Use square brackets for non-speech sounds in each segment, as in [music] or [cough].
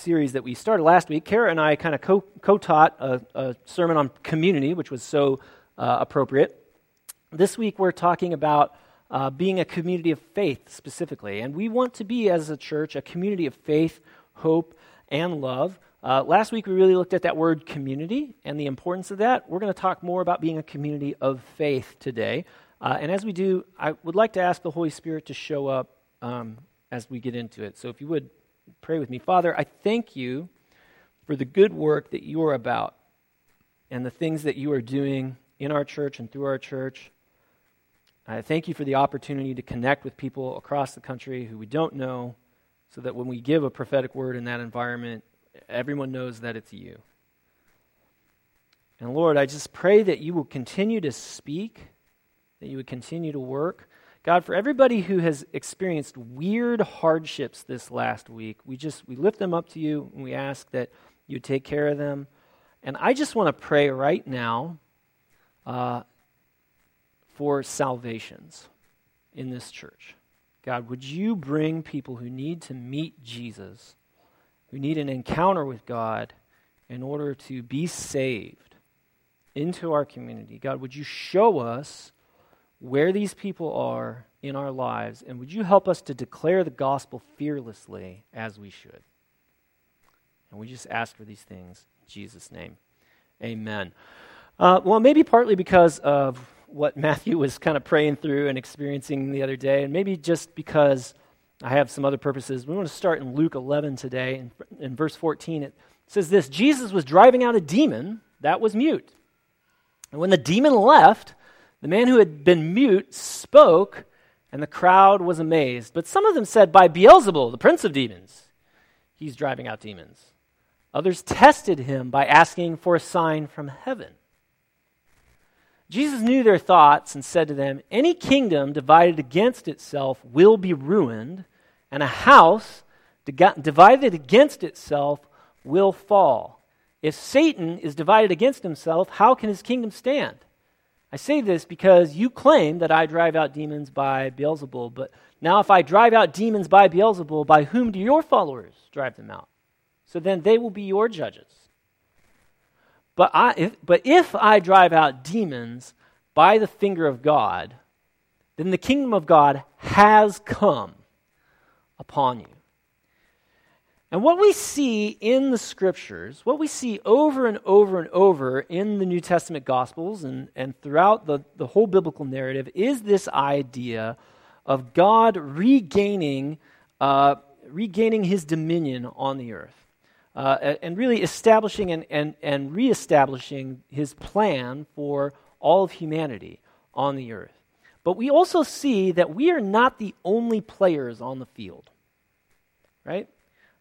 series that we started last week. Kara and I kind of co taught a, a, sermon on community, which was so uh, appropriate. This week we're talking about uh, being a community of faith specifically. And we want to be, as a church, a community of faith, hope, and love. Uh, last week we really looked at that word community and the importance of that. We're going to talk more about being a community of faith today. Uh, and as we do, I would like to ask the Holy Spirit to show up um, as we get into it. So if you would pray with me. Father, I thank you for the good work that you are about and the things that you are doing in our church and through our church. I thank you for the opportunity to connect with people across the country who we don't know so that when we give a prophetic word in that environment, everyone knows that it's you. And Lord, I just pray that you will continue to speak, that you would continue to work. God, for everybody who has experienced weird hardships this last week, we just we lift them up to you and we ask that you take care of them. And I just want to pray right now uh, for salvations in this church. God, would you bring people who need to meet Jesus, who need an encounter with God in order to be saved into our community? God, would you show us where these people are in our lives, and would you help us to declare the gospel fearlessly as we should? And we just ask for these things in Jesus' name. Amen. Uh, well, maybe partly because of what [laughs] Matthew was kind of praying through and experiencing the other day, and maybe just because I have some other purposes. We want to start in Luke 11 today. In, in verse 14, it says this Jesus was driving out a demon that was mute. And when the demon left, the man who had been mute spoke, and the crowd was amazed. But some of them said, By Beelzebul, the prince of demons, he's driving out demons. Others tested him by asking for a sign from heaven. Jesus knew their thoughts and said to them, Any kingdom divided against itself will be ruined, and a house divided against itself will fall. If Satan is divided against himself, how can his kingdom stand? I say this because you claim that I drive out demons by Beelzebul, but now if I drive out demons by Beelzebul, by whom do your followers drive them out? So then they will be your judges. But, I, if, but if I drive out demons by the finger of God, then the kingdom of God has come upon you. And what we see in the scriptures, what we see over and over and over in the New Testament Gospels and, and throughout the, the whole biblical narrative, is this idea of God regaining, uh, regaining his dominion on the earth. Uh, and really establishing and, and, and reestablishing his plan for all of humanity on the earth. But we also see that we are not the only players on the field. Right?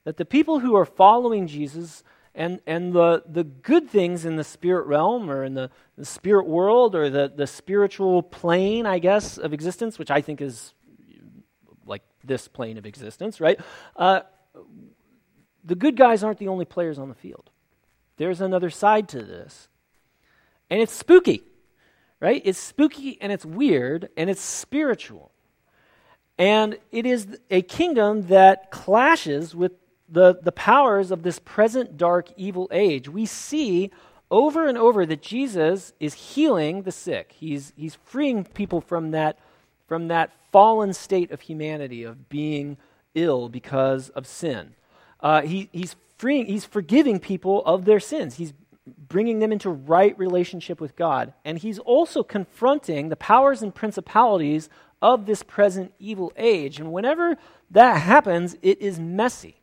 That the people who are following Jesus and, and the, the good things in the spirit realm or in the, the spirit world or the, the spiritual plane, I guess, of existence, which I think is like this plane of existence, right? Uh, the good guys aren't the only players on the field. There's another side to this. And it's spooky, right? It's spooky and it's weird and it's spiritual. And it is a kingdom that clashes with the, the powers of this present dark evil age. We see over and over that Jesus is healing the sick. He's, he's freeing people from that, from that fallen state of humanity, of being ill because of sin. Uh, he, he's, freeing, he's forgiving people of their sins. He's bringing them into right relationship with God. And he's also confronting the powers and principalities of this present evil age. And whenever that happens, it is messy.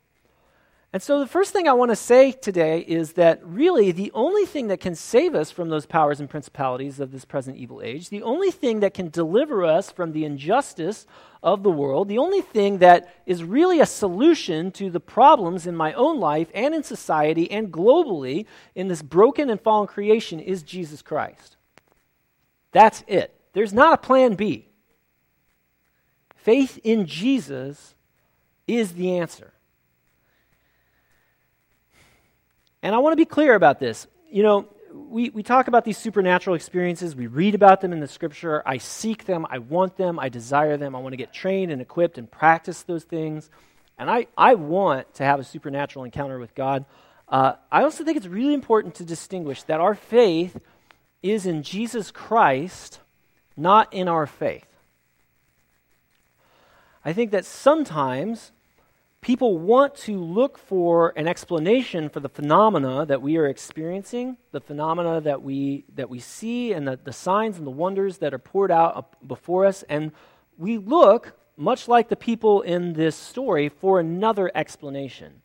And so, the first thing I want to say today is that really the only thing that can save us from those powers and principalities of this present evil age, the only thing that can deliver us from the injustice of the world, the only thing that is really a solution to the problems in my own life and in society and globally in this broken and fallen creation is Jesus Christ. That's it. There's not a plan B. Faith in Jesus is the answer. And I want to be clear about this. You know, we, we talk about these supernatural experiences. We read about them in the scripture. I seek them. I want them. I desire them. I want to get trained and equipped and practice those things. and I, I want to have a supernatural encounter with God, uh, I also think it's really important to distinguish that our faith is in Jesus Christ, not in our faith. I think that sometimes people want to look for an explanation for the phenomena that we are experiencing, the phenomena that we, that we see, and the, the signs and the wonders that are poured out before us. And we look, much like the people in this story, for another explanation.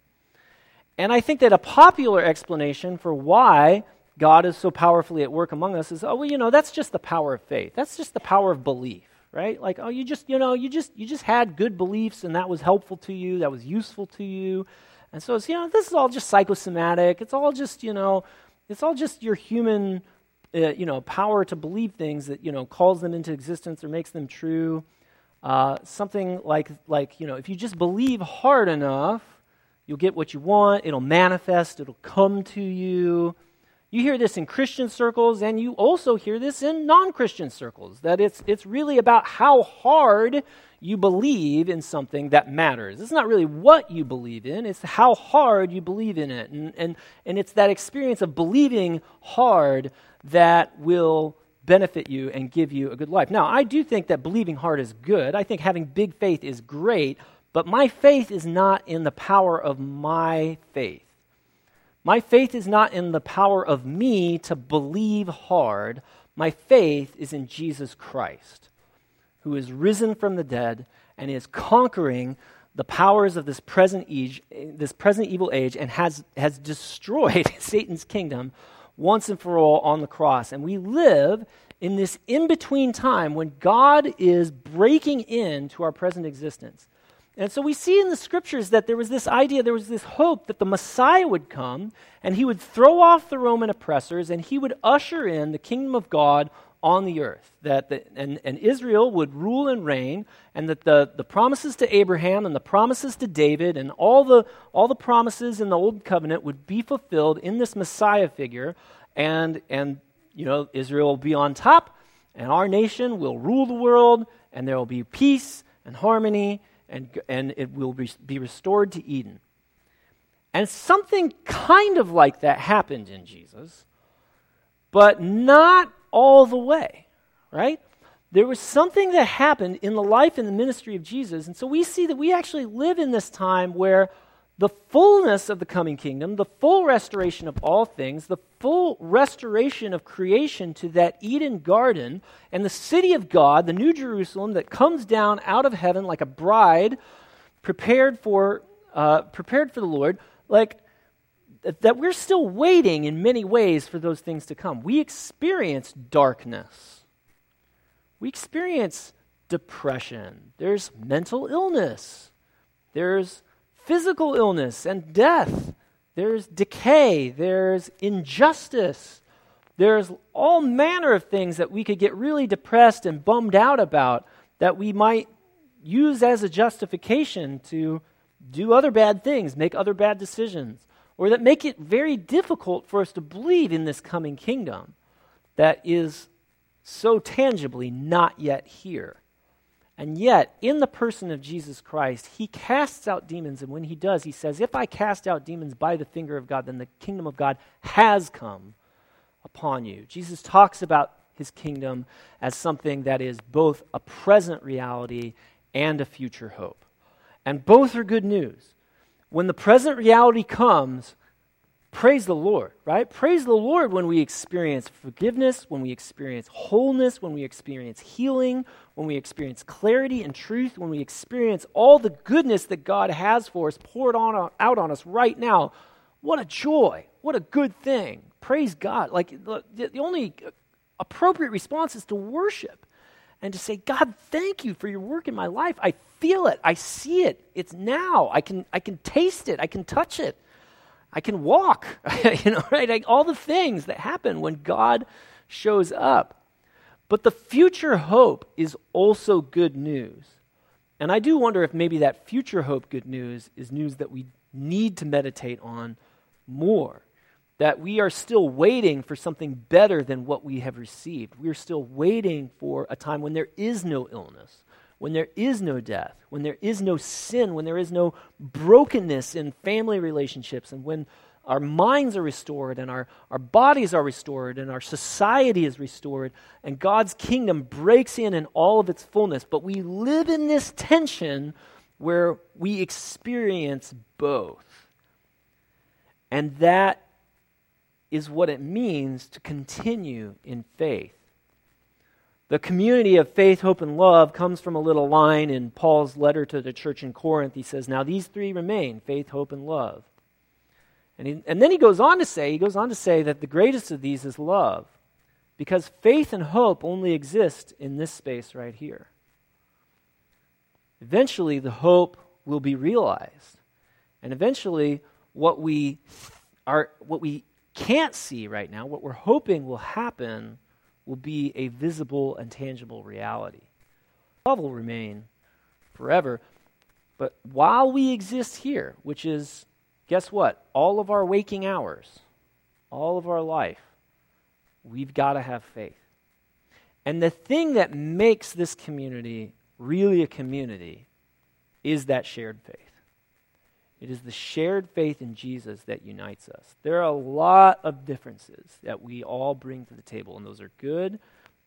And I think that a popular explanation for why God is so powerfully at work among us is, oh, well, you know, that's just the power of faith. That's just the power of belief, right? Like, oh, you just, you know, you just, you just had good beliefs and that was helpful to you, that was useful to you. And so it's, you know, this is all just psychosomatic. It's all just, you know, it's all just your human, uh, you know, power to believe things that, you know, calls them into existence or makes them true. Uh, something like, like, you know, if you just believe hard enough, you'll get what you want, it'll manifest, it'll come to you. You hear this in Christian circles, and you also hear this in non Christian circles that it's, it's really about how hard you believe in something that matters. It's not really what you believe in, it's how hard you believe in it. And, and, and it's that experience of believing hard that will benefit you and give you a good life. Now, I do think that believing hard is good. I think having big faith is great, but my faith is not in the power of my faith. My faith is not in the power of me to believe hard. My faith is in Jesus Christ, who is risen from the dead and is conquering the powers of this present age, this present evil age, and has, has destroyed [laughs] Satan's kingdom once and for all on the cross. And we live in this in between time when God is breaking into our present existence. And so we see in the scriptures that there was this idea, there was this hope that the Messiah would come and he would throw off the Roman oppressors and he would usher in the kingdom of God on the earth. That the, and, and Israel would rule and reign, and that the, the promises to Abraham and the promises to David and all the, all the promises in the Old Covenant would be fulfilled in this Messiah figure. And, and you know, Israel will be on top, and our nation will rule the world, and there will be peace and harmony and, and it will be restored to Eden. And something kind of like that happened in Jesus, but not all the way, right? There was something that happened in the life and the ministry of Jesus. And so we see that we actually live in this time where the fullness of the coming kingdom, the full restoration of all things, the full restoration of creation to that Eden garden, and the city of God, the New Jerusalem that comes down out of heaven like a bride prepared for, uh, prepared for the Lord, like that we're still waiting in many ways for those things to come. We experience darkness. We experience depression. There's mental illness. There's physical illness and death. There's decay. There's injustice. There's all manner of things that we could get really depressed and bummed out about that we might use as a justification to do other bad things, make other bad decisions, or that make it very difficult for us to believe in this coming kingdom that is so tangibly not yet here. And yet, in the person of Jesus Christ, he casts out demons. And when he does, he says, If I cast out demons by the finger of God, then the kingdom of God has come upon you. Jesus talks about his kingdom as something that is both a present reality and a future hope. And both are good news. When the present reality comes, Praise the Lord, right? Praise the Lord when we experience forgiveness, when we experience wholeness, when we experience healing, when we experience clarity and truth, when we experience all the goodness that God has for us poured on, out on us right now. What a joy. What a good thing. Praise God. Like the, the only appropriate response is to worship and to say, God, thank you for your work in my life. I feel it. I see it. It's now. I can, I can taste it. I can touch it. I can walk, [laughs] you know, right? Like all the things that happen when God shows up. But the future hope is also good news. And I do wonder if maybe that future hope good news is news that we need to meditate on more. That we are still waiting for something better than what we have received. We are still waiting for a time when there is no illness, when there is no death, when there is no sin, when there is no brokenness in family relationships, and when our minds are restored and our, our bodies are restored and our society is restored and God's kingdom breaks in in all of its fullness. But we live in this tension where we experience both. And that is what it means to continue in faith. The community of faith, hope, and love comes from a little line in Paul's letter to the church in Corinth. He says, Now these three remain faith, hope, and love. And, he, and then he goes on to say, he goes on to say that the greatest of these is love. Because faith and hope only exist in this space right here. Eventually, the hope will be realized. And eventually, what we, are, what we can't see right now, what we're hoping will happen, will be a visible and tangible reality. Love will remain forever. But while we exist here, which is guess what? All of our waking hours, all of our life, we've got to have faith. And the thing that makes this community really a community is that shared faith. It is the shared faith in Jesus that unites us. There are a lot of differences that we all bring to the table, and those are good,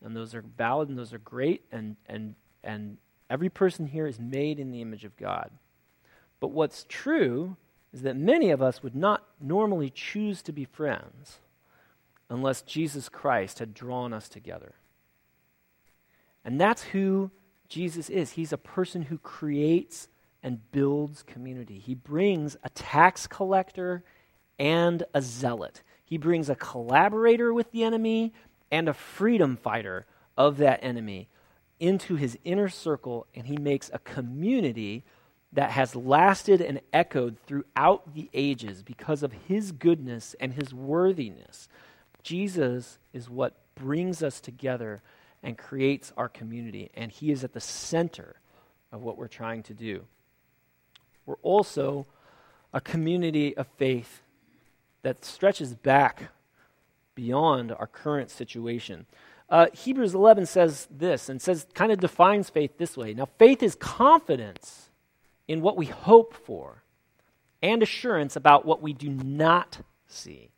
and those are valid, and those are great, and, and, and every person here is made in the image of God. But what's true is that many of us would not normally choose to be friends unless Jesus Christ had drawn us together. And that's who Jesus is. He's a person who creates and builds community. He brings a tax collector and a zealot. He brings a collaborator with the enemy and a freedom fighter of that enemy into his inner circle, and he makes a community that has lasted and echoed throughout the ages because of his goodness and his worthiness. Jesus is what brings us together and creates our community, and he is at the center of what we're trying to do. We're also a community of faith that stretches back beyond our current situation. Uh, Hebrews 11 says this and says, kind of defines faith this way. Now, faith is confidence in what we hope for and assurance about what we do not see.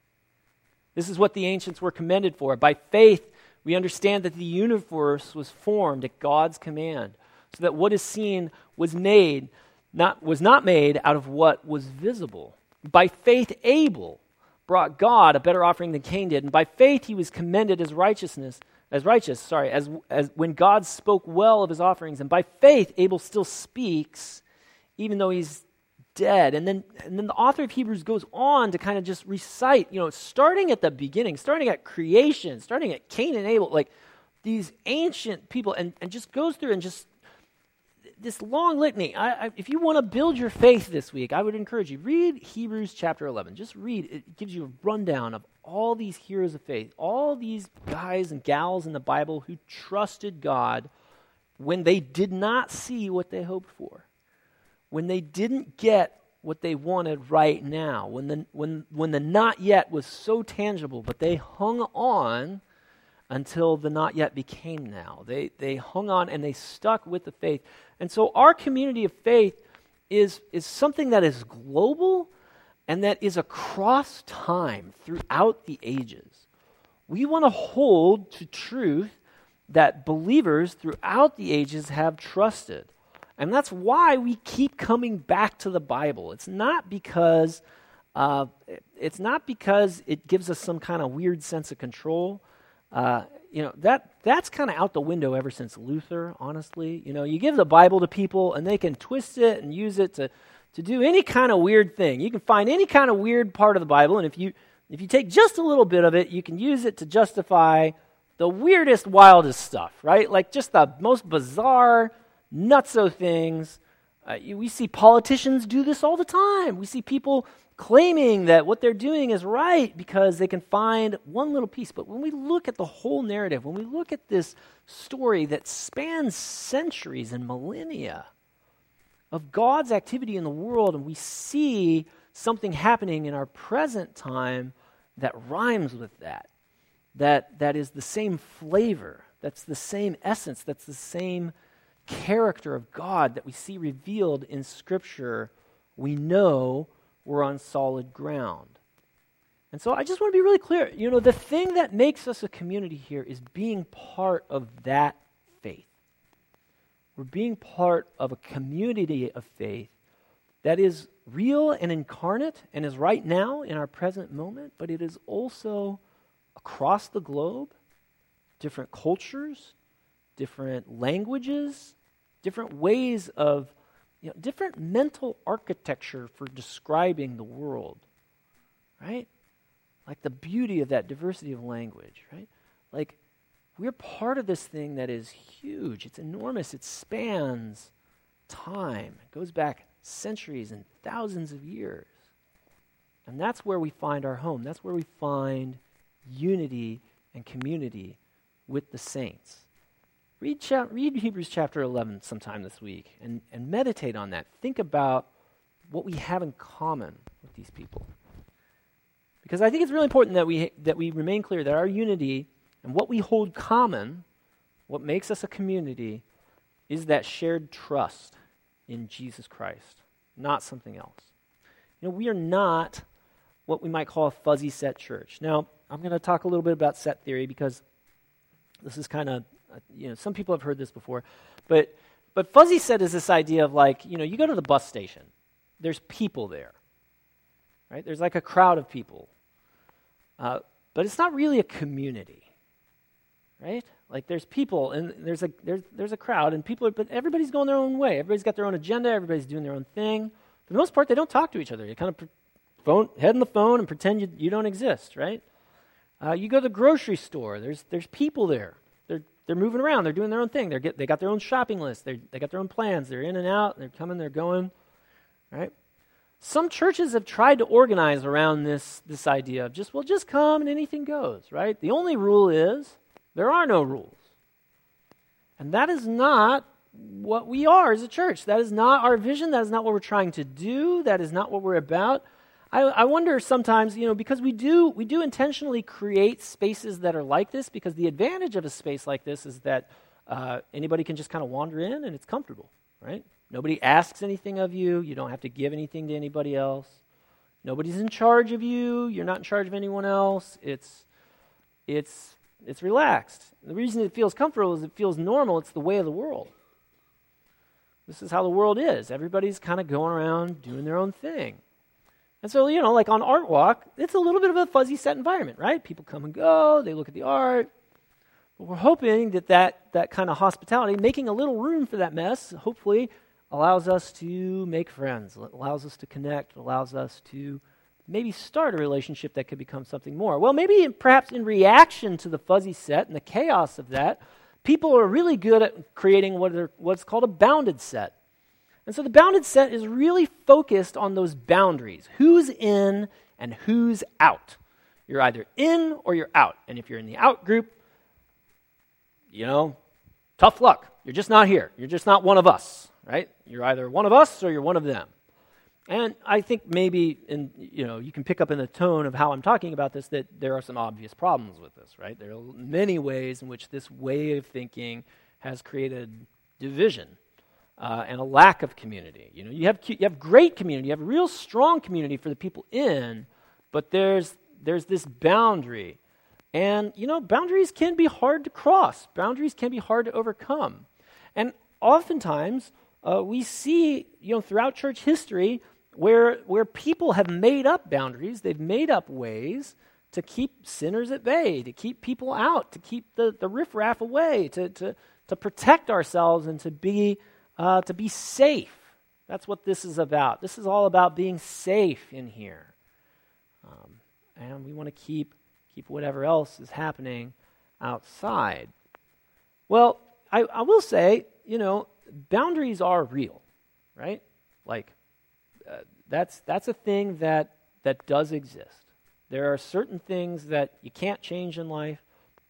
This is what the ancients were commended for. By faith, we understand that the universe was formed at God's command, so that what is seen was made not was not made out of what was visible. By faith Abel brought God a better offering than Cain did, and by faith he was commended as righteousness as righteous, sorry, as, as when God spoke well of his offerings, and by faith Abel still speaks even though he's dead. And then, and then the author of Hebrews goes on to kind of just recite, you know, starting at the beginning, starting at creation, starting at Cain and Abel, like these ancient people, and, and just goes through and just this long litany. I, I, if you want to build your faith this week, I would encourage you read Hebrews chapter 11. Just read. It gives you a rundown of all these heroes of faith, all these guys and gals in the Bible who trusted God when they did not see what they hoped for when they didn't get what they wanted right now, when the, when, when the not yet was so tangible, but they hung on until the not yet became now. They, they hung on and they stuck with the faith. And so our community of faith is, is something that is global and that is across time throughout the ages. We want to hold to truth that believers throughout the ages have trusted. And that's why we keep coming back to the Bible. It's not because uh, it's not because it gives us some kind of weird sense of control. Uh, you know that that's kind of out the window ever since Luther. Honestly, you know, you give the Bible to people and they can twist it and use it to to do any kind of weird thing. You can find any kind of weird part of the Bible, and if you if you take just a little bit of it, you can use it to justify the weirdest, wildest stuff, right? Like just the most bizarre nutso things. Uh, we see politicians do this all the time. We see people claiming that what they're doing is right because they can find one little piece. But when we look at the whole narrative, when we look at this story that spans centuries and millennia of God's activity in the world, and we see something happening in our present time that rhymes with that, that, that is the same flavor, that's the same essence, that's the same character of God that we see revealed in Scripture, we know we're on solid ground. And so I just want to be really clear. You know, the thing that makes us a community here is being part of that faith. We're being part of a community of faith that is real and incarnate and is right now in our present moment, but it is also across the globe, different cultures, different languages, different ways of, you know, different mental architecture for describing the world, right? Like the beauty of that diversity of language, right? Like we're part of this thing that is huge. It's enormous. It spans time. It goes back centuries and thousands of years. And that's where we find our home. That's where we find unity and community with the saints. Read, read Hebrews chapter 11 sometime this week and, and meditate on that. Think about what we have in common with these people. Because I think it's really important that we, that we remain clear that our unity and what we hold common, what makes us a community, is that shared trust in Jesus Christ, not something else. You know, we are not what we might call a fuzzy set church. Now, I'm going to talk a little bit about set theory because this is kind of, uh, you know, some people have heard this before. But, but fuzzy set is this idea of like, you know, you go to the bus station, there's people there, right? There's like a crowd of people. Uh, but it's not really a community, right? Like there's people and there's a there's there's a crowd and people are but everybody's going their own way. Everybody's got their own agenda. Everybody's doing their own thing. For the most part, they don't talk to each other. They kind of phone head in the phone and pretend you, you don't exist, right? Uh, you go to the grocery store. There's there's people there. They're they're moving around. They're doing their own thing. They get they got their own shopping list. They they got their own plans. They're in and out. They're coming. They're going, right? Some churches have tried to organize around this, this idea of just, well, just come and anything goes, right? The only rule is there are no rules. And that is not what we are as a church. That is not our vision. That is not what we're trying to do. That is not what we're about. I, I, wonder sometimes, you know, because we do we do intentionally create spaces that are like this. Because the advantage of a space like this is that uh, anybody can just kind of wander in and it's comfortable, right? Nobody asks anything of you. You don't have to give anything to anybody else. Nobody's in charge of you. You're not in charge of anyone else. It's, it's, it's relaxed. The reason it feels comfortable is it feels normal. It's the way of the world. This is how the world is. Everybody's kind of going around doing their own thing. And so, you know, like on Art Walk, it's a little bit of a fuzzy set environment, right? People come and go, they look at the art. But we're hoping that that, that kind of hospitality, making a little room for that mess, hopefully allows us to make friends, allows us to connect, allows us to maybe start a relationship that could become something more. Well, maybe in, perhaps in reaction to the fuzzy set and the chaos of that, people are really good at creating what are, what's called a bounded set. And so the bounded set is really focused on those boundaries who's in and who's out. You're either in or you're out. And if you're in the out group, you know, tough luck. You're just not here. You're just not one of us right? You're either one of us or you're one of them. And I think maybe in, you know, you can pick up in the tone of how I'm talking about this that there are some obvious problems with this, right? There are many ways in which this way of thinking has created division uh, and a lack of community. You know, you have, you have great community, you have real strong community for the people in, but there's, there's this boundary. And, you know, boundaries can be hard to cross, boundaries can be hard to overcome. And oftentimes, uh, we see, you know, throughout church history where, where people have made up boundaries, they've made up ways to keep sinners at bay, to keep people out, to keep the, the riffraff away, to, to, to protect ourselves and to be, uh, to be safe. That's what this is about. This is all about being safe in here. Um, and we want to keep, keep whatever else is happening outside. Well, I, I will say, you know, boundaries are real, right? Like, uh, that's, that's a thing that, that does exist. There are certain things that you can't change in life,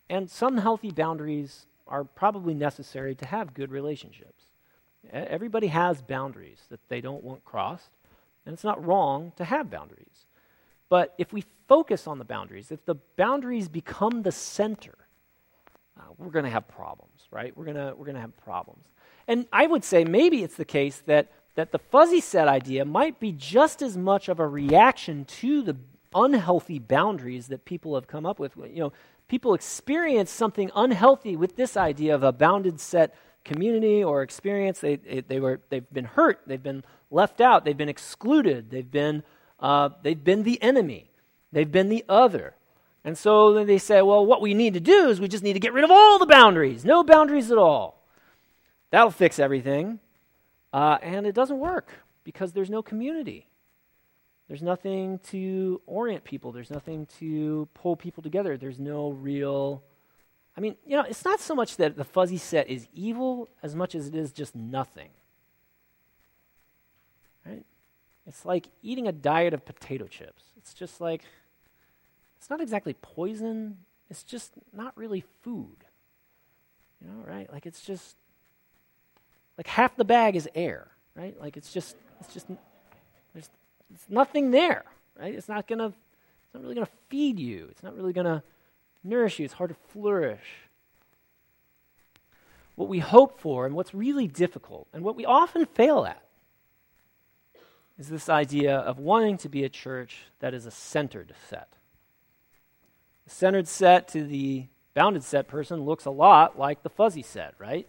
and some healthy boundaries are probably necessary to have good relationships. Everybody has boundaries that they don't want crossed, and it's not wrong to have boundaries. But if we focus on the boundaries, if the boundaries become the center uh, we're going to have problems, right? We're going we're gonna have problems. And I would say maybe it's the case that, that the fuzzy set idea might be just as much of a reaction to the unhealthy boundaries that people have come up with. You know, people experience something unhealthy with this idea of a bounded set community or experience. They, they, were, they've been hurt, they've been left out, they've been excluded, they've been, uh, they've been the enemy, they've been the other. And so then they say, well, what we need to do is we just need to get rid of all the boundaries, no boundaries at all. That'll fix everything. Uh, and it doesn't work because there's no community. There's nothing to orient people. There's nothing to pull people together. There's no real. I mean, you know, it's not so much that the fuzzy set is evil as much as it is just nothing. Right? It's like eating a diet of potato chips. It's just like, it's not exactly poison, it's just not really food. You know, right? Like it's just, like half the bag is air, right? Like it's just, it's just, there's it's nothing there, right? It's not gonna, it's not really gonna feed you. It's not really gonna nourish you. It's hard to flourish. What we hope for and what's really difficult and what we often fail at is this idea of wanting to be a church that is a centered set. A centered set to the bounded set person looks a lot like the fuzzy set, right?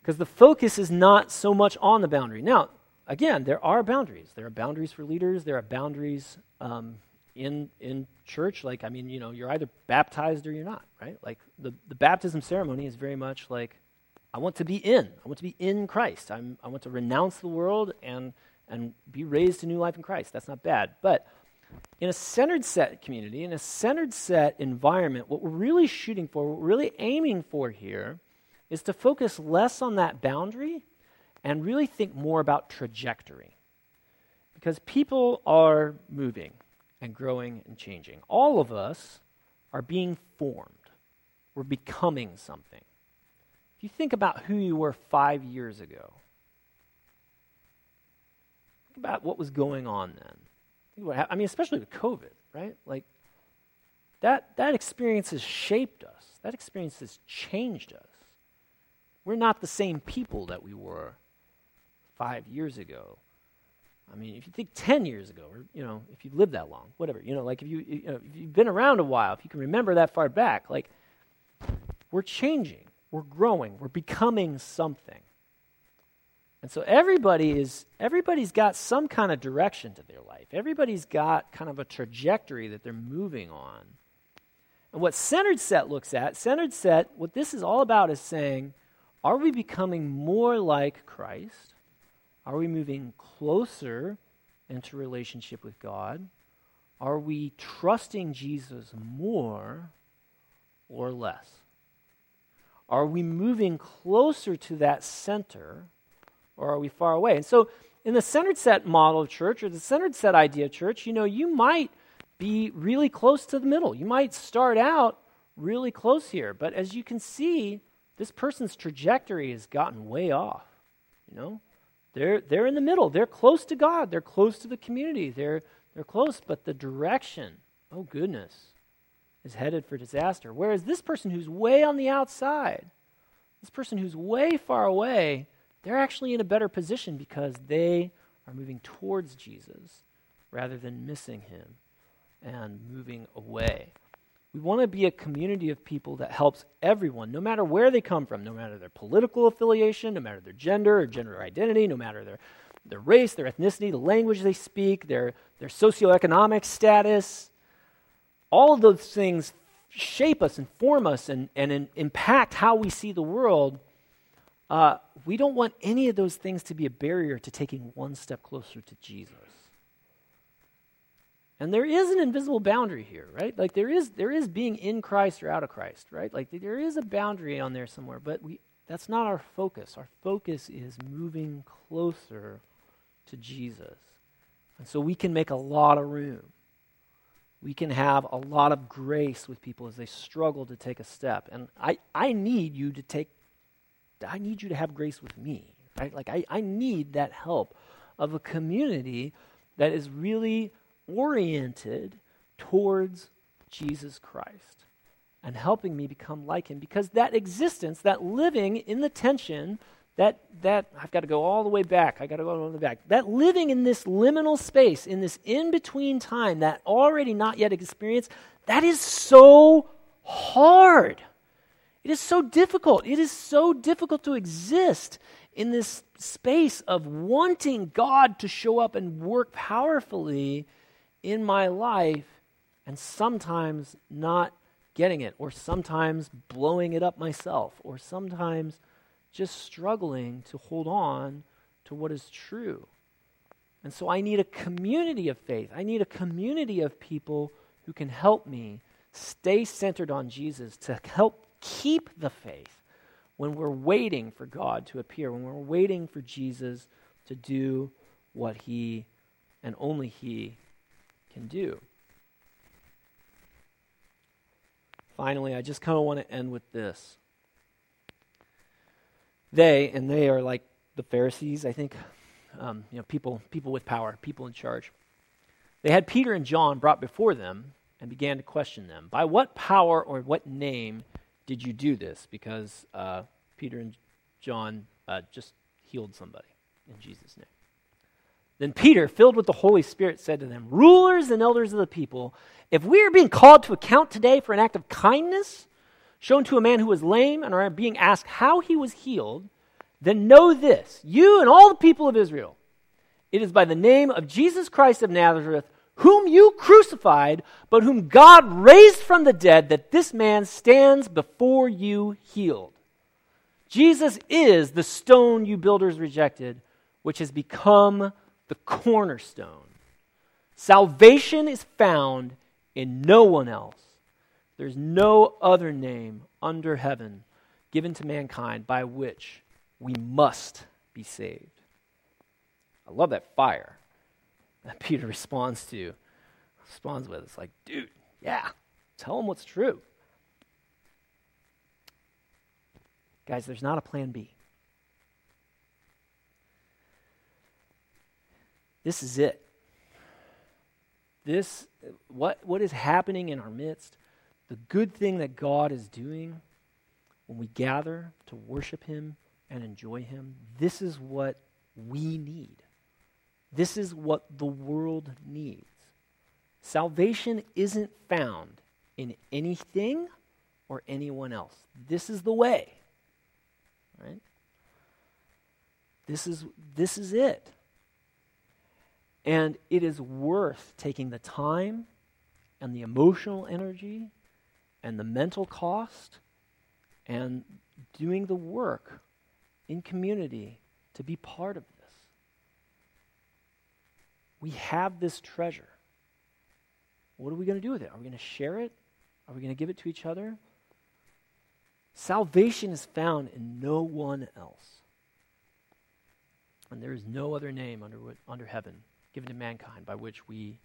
Because the focus is not so much on the boundary. Now, again, there are boundaries. There are boundaries for leaders. There are boundaries um, in in church. Like, I mean, you know, you're either baptized or you're not, right? Like the the baptism ceremony is very much like, I want to be in. I want to be in Christ. I'm, I want to renounce the world and and be raised to new life in Christ. That's not bad, but in a centered set community, in a centered set environment, what we're really shooting for, what we're really aiming for here, is to focus less on that boundary and really think more about trajectory. Because people are moving and growing and changing. All of us are being formed, we're becoming something. If you think about who you were five years ago, think about what was going on then. I mean, especially with COVID, right? Like, that, that experience has shaped us, that experience has changed us. We're not the same people that we were five years ago. I mean, if you think 10 years ago, or, you know, if you've lived that long, whatever, you know, like if, you, you know, if you've been around a while, if you can remember that far back, like, we're changing, we're growing, we're becoming something. And so everybody is, everybody's got some kind of direction to their life. Everybody's got kind of a trajectory that they're moving on. And what Centered Set looks at, Centered Set, what this is all about is saying, are we becoming more like Christ? Are we moving closer into relationship with God? Are we trusting Jesus more or less? Are we moving closer to that center or are we far away? And so, in the centered set model of church or the centered set idea of church, you know, you might be really close to the middle. You might start out really close here, but as you can see, this person's trajectory has gotten way off. You know, they're, they're in the middle. They're close to God. They're close to the community. They're, they're close, but the direction, oh goodness, is headed for disaster. Whereas this person who's way on the outside, this person who's way far away, they're actually in a better position because they are moving towards Jesus rather than missing him and moving away. We want to be a community of people that helps everyone, no matter where they come from, no matter their political affiliation, no matter their gender or gender identity, no matter their, their race, their ethnicity, the language they speak, their, their socioeconomic status. All of those things shape us and form us and, and in, impact how we see the world. Uh, we don't want any of those things to be a barrier to taking one step closer to Jesus. And there is an invisible boundary here, right? Like there is there is being in Christ or out of Christ, right? Like there is a boundary on there somewhere, but we that's not our focus. Our focus is moving closer to Jesus. And so we can make a lot of room. We can have a lot of grace with people as they struggle to take a step. And I, I need you to take I need you to have grace with me. Right? Like I, I need that help of a community that is really oriented towards Jesus Christ and helping me become like him because that existence, that living in the tension, that, that I've got to go all the way back. I got to go all the way back. That living in this liminal space, in this in between time, that already not yet experience, that is so hard. It is so difficult. It is so difficult to exist in this space of wanting God to show up and work powerfully in my life and sometimes not getting it, or sometimes blowing it up myself, or sometimes just struggling to hold on to what is true. And so I need a community of faith. I need a community of people who can help me stay centered on Jesus to help keep the faith when we're waiting for God to appear, when we're waiting for Jesus to do what he and only he can do. Finally, I just kind of want to end with this. They, and they are like the Pharisees, I think, um, you know, people, people with power, people in charge. They had Peter and John brought before them and began to question them. By what power or what name did you do this? Because uh, Peter and John uh, just healed somebody in Jesus' name. Then Peter, filled with the Holy Spirit, said to them, Rulers and elders of the people, if we are being called to account today for an act of kindness shown to a man who was lame and are being asked how he was healed, then know this, you and all the people of Israel, it is by the name of Jesus Christ of Nazareth, whom you crucified, but whom God raised from the dead, that this man stands before you healed. Jesus is the stone you builders rejected, which has become the cornerstone. Salvation is found in no one else. There's no other name under heaven given to mankind by which we must be saved. I love that fire that [laughs] Peter responds to, responds with. It's like, dude, yeah, tell him what's true. Guys, there's not a plan B. This is it. This, what, what is happening in our midst, the good thing that God is doing when we gather to worship Him and enjoy Him, this is what we need. This is what the world needs. Salvation isn't found in anything or anyone else. This is the way. Right? This is, this is it. And it is worth taking the time and the emotional energy and the mental cost and doing the work in community to be part of this. We have this treasure. What are we going to do with it? Are we going to share it? Are we going to give it to each other? Salvation is found in no one else. And there is no other name under, under heaven given to mankind by which we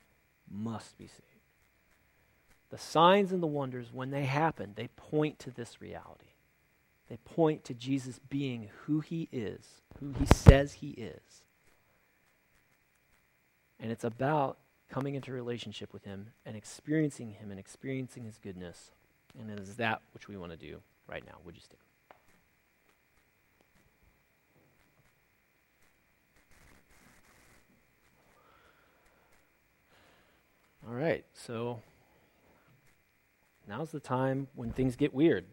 must be saved. The signs and the wonders, when they happen, they point to this reality. They point to Jesus being who he is, who he says he is. And it's about coming into relationship with him and experiencing him and experiencing his goodness. And it is that which we want to do right now. Would you stand? All right, so now's the time when things get weird.